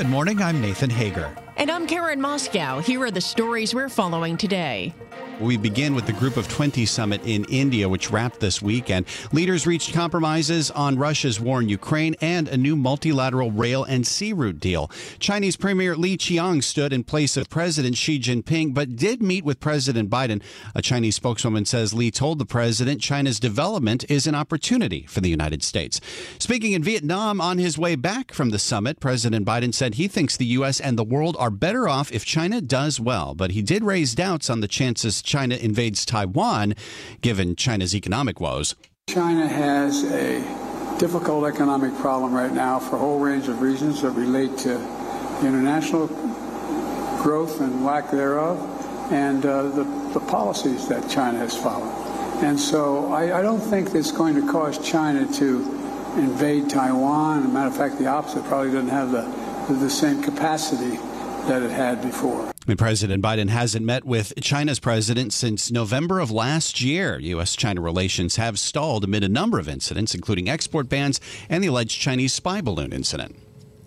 Good morning. I'm Nathan Hager. And I'm Karen Moskow. Here are the stories we're following today. We begin with the Group of 20 summit in India, which wrapped this weekend. Leaders reached compromises on Russia's war in Ukraine and a new multilateral rail and sea route deal. Chinese Premier Li Qiang stood in place of President Xi Jinping, but did meet with President Biden. A Chinese spokeswoman says Li told the president China's development is an opportunity for the United States. Speaking in Vietnam on his way back from the summit, President Biden said he thinks the U.S. and the world are better off if China does well, but he did raise doubts on the chances China invades Taiwan, given China's economic woes. China has a difficult economic problem right now for a whole range of reasons that relate to international growth and lack thereof, and uh, the, the, policies that China has followed. And so I, I don't think it's going to cause China to invade Taiwan. As a matter of fact, the opposite probably doesn't have the, the same capacity that it had before. President Biden hasn't met with China's president since November of last year. U.S. China relations have stalled amid a number of incidents, including export bans and the alleged Chinese spy balloon incident.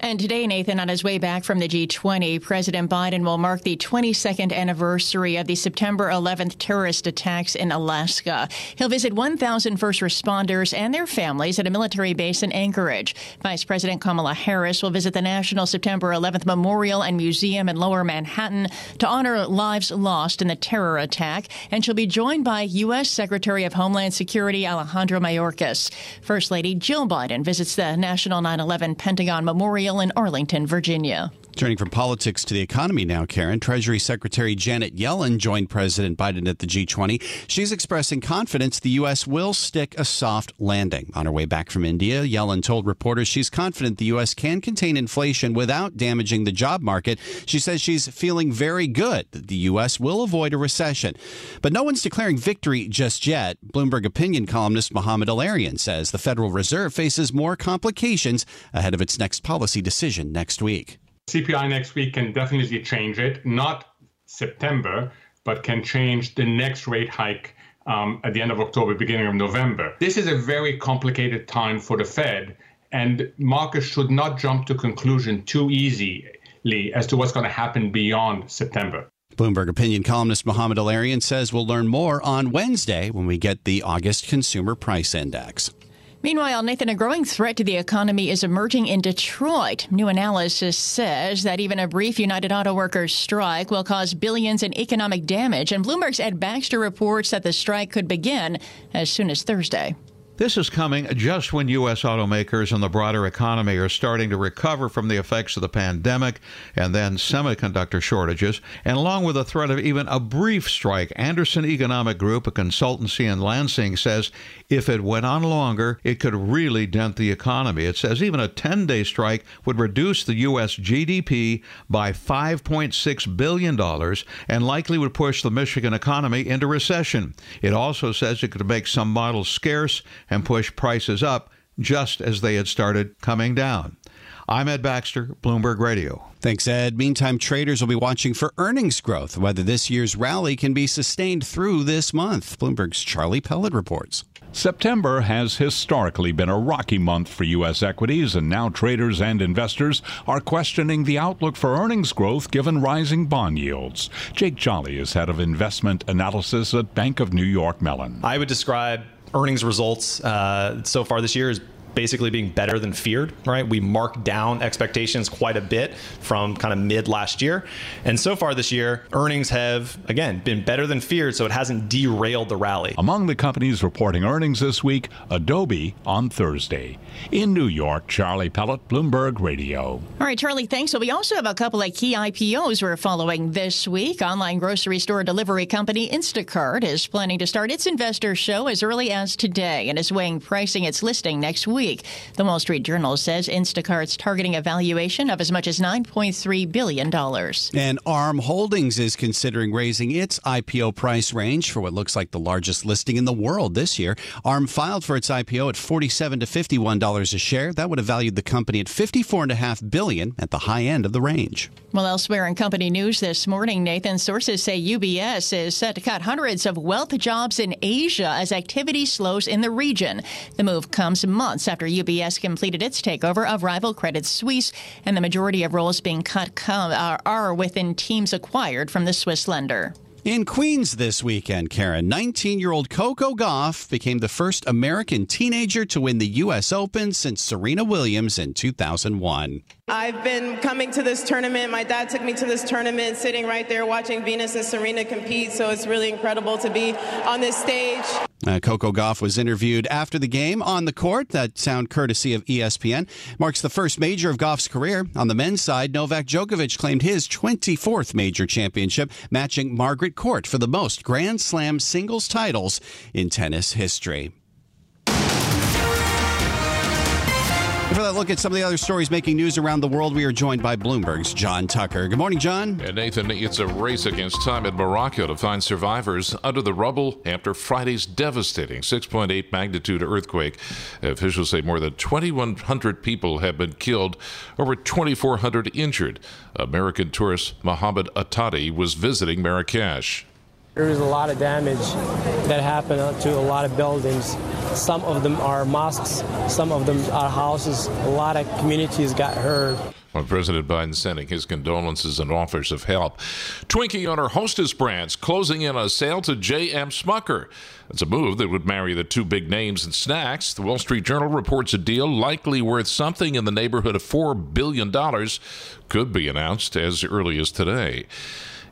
And today, Nathan, on his way back from the G20, President Biden will mark the 22nd anniversary of the September 11th terrorist attacks in Alaska. He'll visit 1,000 first responders and their families at a military base in Anchorage. Vice President Kamala Harris will visit the National September 11th Memorial and Museum in Lower Manhattan to honor lives lost in the terror attack. And she'll be joined by U.S. Secretary of Homeland Security Alejandro Mayorkas. First Lady Jill Biden visits the National 9 11 Pentagon Memorial in Arlington, Virginia. Turning from politics to the economy now, Karen, Treasury Secretary Janet Yellen joined President Biden at the G20. She's expressing confidence the U.S. will stick a soft landing. On her way back from India, Yellen told reporters she's confident the U.S. can contain inflation without damaging the job market. She says she's feeling very good that the U.S. will avoid a recession. But no one's declaring victory just yet. Bloomberg opinion columnist Mohamed El-Erian says the Federal Reserve faces more complications ahead of its next policy decision next week. CPI next week can definitely change it, not September, but can change the next rate hike um, at the end of October, beginning of November. This is a very complicated time for the Fed, and markets should not jump to conclusion too easily as to what's going to happen beyond September. Bloomberg opinion columnist Mohamed El-Erian says we'll learn more on Wednesday when we get the August Consumer Price Index. Meanwhile, Nathan, a growing threat to the economy is emerging in Detroit. New analysis says that even a brief United Auto Workers strike will cause billions in economic damage, and Bloomberg's Ed Baxter reports that the strike could begin as soon as Thursday. This is coming just when U.S. automakers and the broader economy are starting to recover from the effects of the pandemic and then semiconductor shortages. And along with the threat of even a brief strike, Anderson Economic Group, a consultancy in Lansing, says if it went on longer, it could really dent the economy. It says even a 10 day strike would reduce the U.S. GDP by $5.6 billion and likely would push the Michigan economy into recession. It also says it could make some models scarce and push prices up just as they had started coming down. I'm Ed Baxter, Bloomberg Radio. Thanks, Ed. Meantime, traders will be watching for earnings growth, whether this year's rally can be sustained through this month. Bloomberg's Charlie Pellet reports. September has historically been a rocky month for U.S. equities, and now traders and investors are questioning the outlook for earnings growth given rising bond yields. Jake Jolly is head of investment analysis at Bank of New York Mellon. I would describe earnings results uh, so far this year is basically being better than feared, right? We marked down expectations quite a bit from kind of mid last year. And so far this year, earnings have, again, been better than feared, so it hasn't derailed the rally. Among the companies reporting earnings this week, Adobe on Thursday. In New York, Charlie Pellet, Bloomberg Radio. All right, Charlie, thanks. So we also have a couple of key IPOs we're following this week. Online grocery store delivery company Instacart is planning to start its investor show as early as today and is weighing pricing its listing next week. Week. The Wall Street Journal says Instacart's targeting a valuation of as much as $9.3 billion. And ARM Holdings is considering raising its IPO price range for what looks like the largest listing in the world this year. ARM filed for its IPO at 47 to $51 a share. That would have valued the company at 54.5 billion at the high end of the range. Well, elsewhere in company news this morning, Nathan, sources say UBS is set to cut hundreds of wealth jobs in Asia as activity slows in the region. The move comes months after UBS completed its takeover of rival Credit Suisse, and the majority of roles being cut come, are, are within teams acquired from the Swiss lender. In Queens this weekend, Karen, 19 year old Coco Gauff became the first American teenager to win the U.S. Open since Serena Williams in 2001. I've been coming to this tournament. My dad took me to this tournament, sitting right there watching Venus and Serena compete. So it's really incredible to be on this stage. Uh, Coco Gauff was interviewed after the game on the court. That sound courtesy of ESPN marks the first major of Gauff's career. On the men's side, Novak Djokovic claimed his 24th major championship, matching Margaret Court for the most Grand Slam singles titles in tennis history. For that look at some of the other stories making news around the world, we are joined by Bloomberg's John Tucker. Good morning, John. And Nathan, it's a race against time in Morocco to find survivors under the rubble after Friday's devastating 6.8 magnitude earthquake. Officials say more than 2,100 people have been killed, over 2,400 injured. American tourist Mohammed Atadi was visiting Marrakesh. There was a lot of damage that happened to a lot of buildings. Some of them are mosques, some of them are houses. A lot of communities got hurt. President Biden sending his condolences and offers of help. Twinkie owner Hostess Brands closing in a sale to J.M. Smucker. It's a move that would marry the two big names in snacks. The Wall Street Journal reports a deal likely worth something in the neighborhood of $4 billion could be announced as early as today.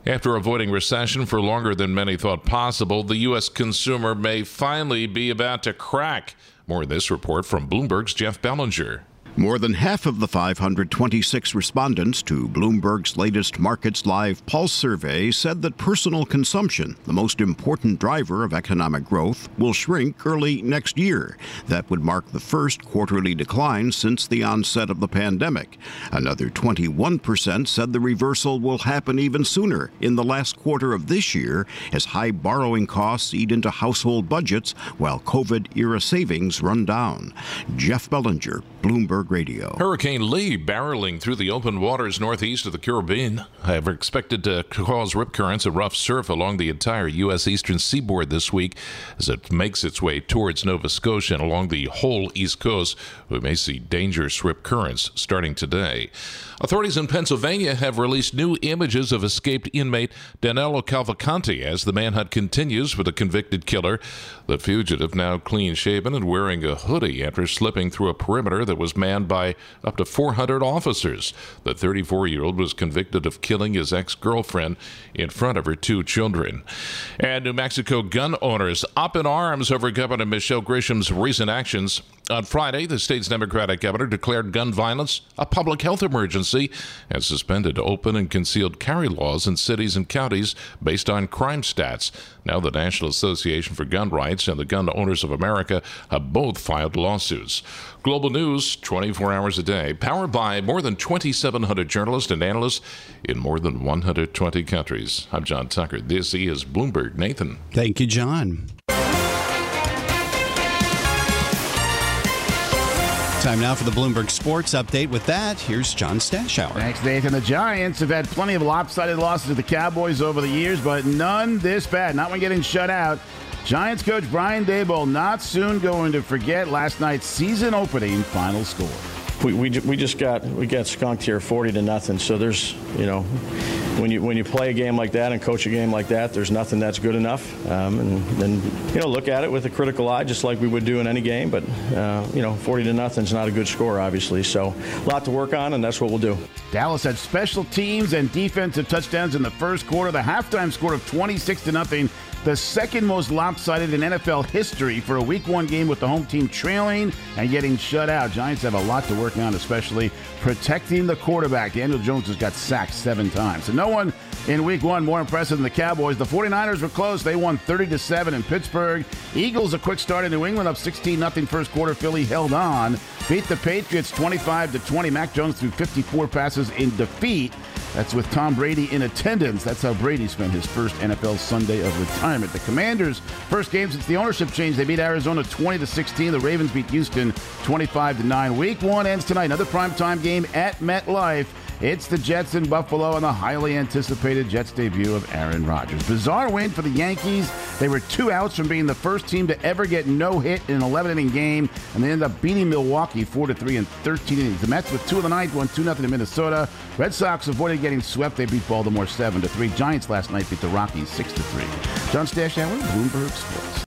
After avoiding recession for longer than many thought possible, the U.S. consumer may finally be about to crack. More in this report from Bloomberg's Jeff Bellinger. More than half of the 526 respondents to Bloomberg's latest Markets Live Pulse survey said that personal consumption, the most important driver of economic growth, will shrink early next year. That would mark the first quarterly decline since the onset of the pandemic. Another 21% said the reversal will happen even sooner in the last quarter of this year as high borrowing costs eat into household budgets while COVID era savings run down. Jeff Bellinger, Bloomberg Radio. Hurricane Lee barreling through the open waters northeast of the Caribbean have expected to cause rip currents and rough surf along the entire U.S. eastern seaboard this week as it makes its way towards Nova Scotia and along the whole east coast. We may see dangerous rip currents starting today. Authorities in Pennsylvania have released new images of escaped inmate Danilo Cavalcanti as the manhunt continues for the convicted killer. The fugitive, now clean shaven and wearing a hoodie after slipping through a perimeter that was manned by up to 400 officers. The 34 year old was convicted of killing his ex girlfriend in front of her two children. And New Mexico gun owners up in arms over Governor Michelle Grisham's recent actions. On Friday, the state's Democratic governor declared gun violence a public health emergency and suspended open and concealed carry laws in cities and counties based on crime stats. Now, the National Association for Gun Rights and the Gun Owners of America have both filed lawsuits. Global news 24 hours a day, powered by more than 2,700 journalists and analysts in more than 120 countries. I'm John Tucker. This is Bloomberg. Nathan. Thank you, John. Time now for the Bloomberg Sports Update. With that, here's John Stashower. Thanks, Nathan. The Giants have had plenty of lopsided losses to the Cowboys over the years, but none this bad. Not when getting shut out. Giants coach Brian Daboll not soon going to forget last night's season opening final score. We, we, we just got we got skunked here 40 to nothing. So there's you know when you when you play a game like that and coach a game like that, there's nothing that's good enough. Um, and then you know look at it with a critical eye, just like we would do in any game. But uh, you know 40 to nothing is not a good score, obviously. So a lot to work on, and that's what we'll do. Dallas had special teams and defensive touchdowns in the first quarter. The halftime score of 26 to nothing the second most lopsided in NFL history for a week one game with the home team trailing and getting shut out. Giants have a lot to work on, especially protecting the quarterback. Daniel Jones has got sacked seven times. So no one in week one. More impressive than the Cowboys. The 49ers were close. They won 30 to 7 in Pittsburgh. Eagles a quick start in New England up 16 0 first quarter. Philly held on. Beat the Patriots 25 to 20. Mac Jones threw 54 passes in defeat. That's with Tom Brady in attendance. That's how Brady spent his first NFL Sunday of retirement. The Commanders' first game since the ownership change. They beat Arizona 20 to 16. The Ravens beat Houston 25 to 9. Week one ends tonight. Another primetime game at MetLife. It's the Jets in Buffalo and the highly anticipated Jets debut of Aaron Rodgers. Bizarre win for the Yankees. They were two outs from being the first team to ever get no hit in an 11 inning game, and they ended up beating Milwaukee 4 3 in 13 innings. The Mets with two of the ninth won 2 0 in Minnesota. Red Sox avoided getting swept. They beat Baltimore 7 3. Giants last night beat the Rockies 6 3. John Stashower, Bloomberg Sports.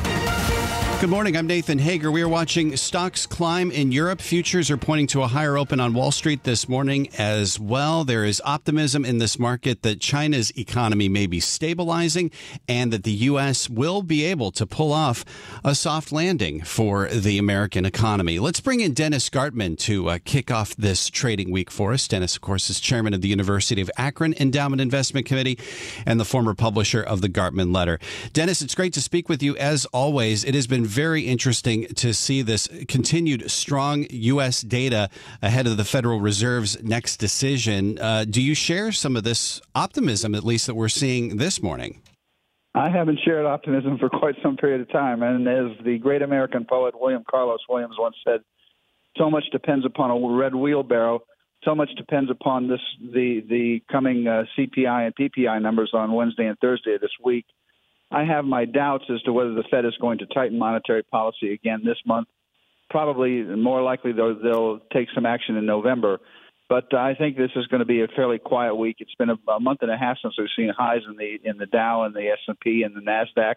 Good morning. I'm Nathan Hager. We are watching stocks climb in Europe. Futures are pointing to a higher open on Wall Street this morning as well. There is optimism in this market that China's economy may be stabilizing and that the U.S. will be able to pull off a soft landing for the American economy. Let's bring in Dennis Gartman to uh, kick off this trading week for us. Dennis, of course, is chairman of the University of Akron Endowment Investment Committee and the former publisher of the Gartman Letter. Dennis, it's great to speak with you as always. It has been very interesting to see this continued strong U.S. data ahead of the Federal Reserve's next decision. Uh, do you share some of this optimism, at least that we're seeing this morning? I haven't shared optimism for quite some period of time. And as the great American poet William Carlos Williams once said, so much depends upon a red wheelbarrow. So much depends upon this the the coming uh, CPI and PPI numbers on Wednesday and Thursday this week. I have my doubts as to whether the Fed is going to tighten monetary policy again this month. Probably more likely they'll, they'll take some action in November. But I think this is going to be a fairly quiet week. It's been a, a month and a half since we've seen highs in the in the Dow and the S and P and the Nasdaq,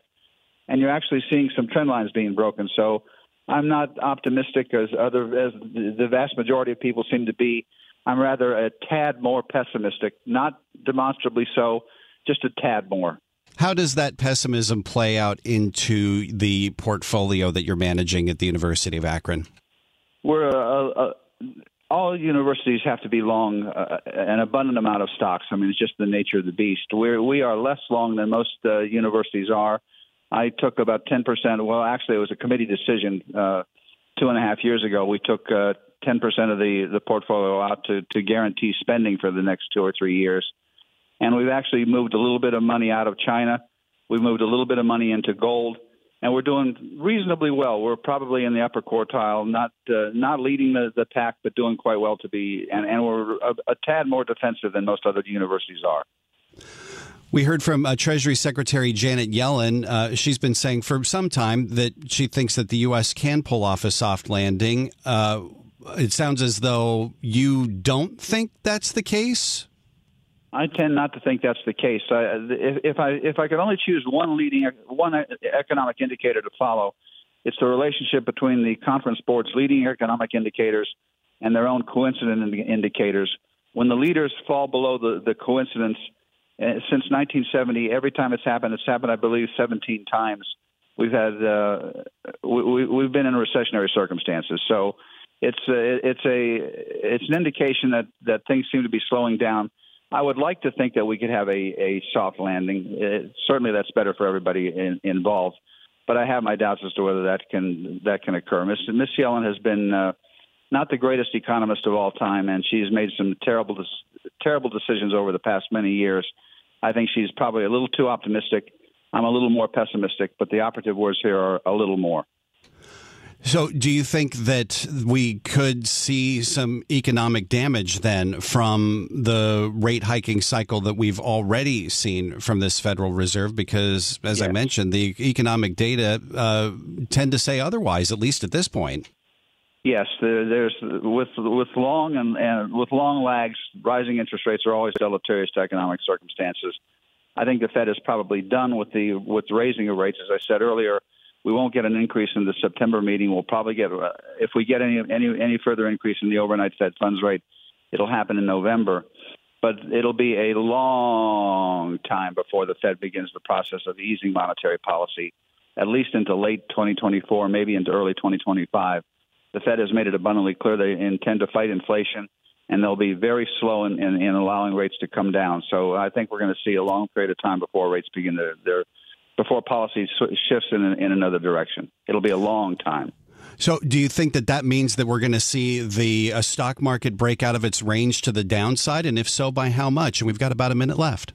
and you're actually seeing some trend lines being broken. So I'm not optimistic as other as the vast majority of people seem to be. I'm rather a tad more pessimistic, not demonstrably so, just a tad more. How does that pessimism play out into the portfolio that you're managing at the University of Akron? We're uh, uh, all universities have to be long uh, an abundant amount of stocks. I mean, it's just the nature of the beast. We're, we are less long than most uh, universities are. I took about 10%. Well, actually, it was a committee decision two and a half years ago. We took uh, 10% of the, the portfolio out to, to guarantee spending for the next two or three years and we've actually moved a little bit of money out of China. We've moved a little bit of money into gold, and we're doing reasonably well. We're probably in the upper quartile, not uh, not leading the, the pack, but doing quite well to be, and, and we're a, a tad more defensive than most other universities are. We heard from uh, Treasury Secretary Janet Yellen. Uh, she's been saying for some time that she thinks that the U.S. can pull off a soft landing. Uh, it sounds as though you don't think that's the case. I tend not to think that's the case. I, if, if I if I could only choose one leading one economic indicator to follow, it's the relationship between the conference board's leading economic indicators and their own coincident indicators. When the leaders fall below the the coincidence, uh, since 1970, every time it's happened, it's happened, I believe, 17 times. We've had uh, we, we've been in recessionary circumstances, so it's a, it's a it's an indication that that things seem to be slowing down I would like to think that we could have a, a soft landing. It, certainly, that's better for everybody in, involved. But I have my doubts as to whether that can that can occur. Miss Miss Yellen has been uh, not the greatest economist of all time, and she's made some terrible terrible decisions over the past many years. I think she's probably a little too optimistic. I'm a little more pessimistic, but the operative words here are a little more. So, do you think that we could see some economic damage then from the rate hiking cycle that we've already seen from this Federal Reserve? Because, as yes. I mentioned, the economic data uh, tend to say otherwise, at least at this point. Yes, there's with with long and, and with long lags, rising interest rates are always deleterious to economic circumstances. I think the Fed is probably done with the with raising of rates. As I said earlier, we won't get an increase in the September meeting. We'll probably get uh, if we get any any any further increase in the overnight Fed funds rate, it'll happen in November. But it'll be a long time before the Fed begins the process of easing monetary policy, at least into late 2024, maybe into early 2025. The Fed has made it abundantly clear they intend to fight inflation and they'll be very slow in, in, in allowing rates to come down. So I think we're going to see a long period of time before rates begin their, their before policy shifts in, in another direction. It'll be a long time. So, do you think that that means that we're going to see the uh, stock market break out of its range to the downside, and if so, by how much? And we've got about a minute left.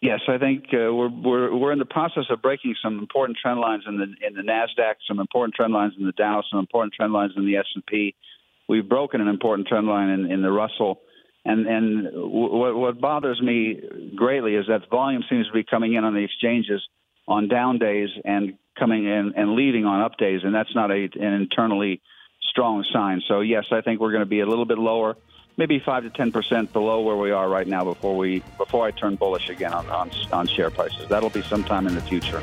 Yes, I think uh, we're, we're we're in the process of breaking some important trend lines in the in the Nasdaq, some important trend lines in the Dow, some important trend lines in the S and P we've broken an important trend line in, in the Russell. And and what, what bothers me greatly is that volume seems to be coming in on the exchanges on down days and coming in and leading on up days, and that's not a, an internally strong sign. So yes, I think we're going to be a little bit lower, maybe five to ten percent below where we are right now before we before I turn bullish again on, on on share prices. That'll be sometime in the future.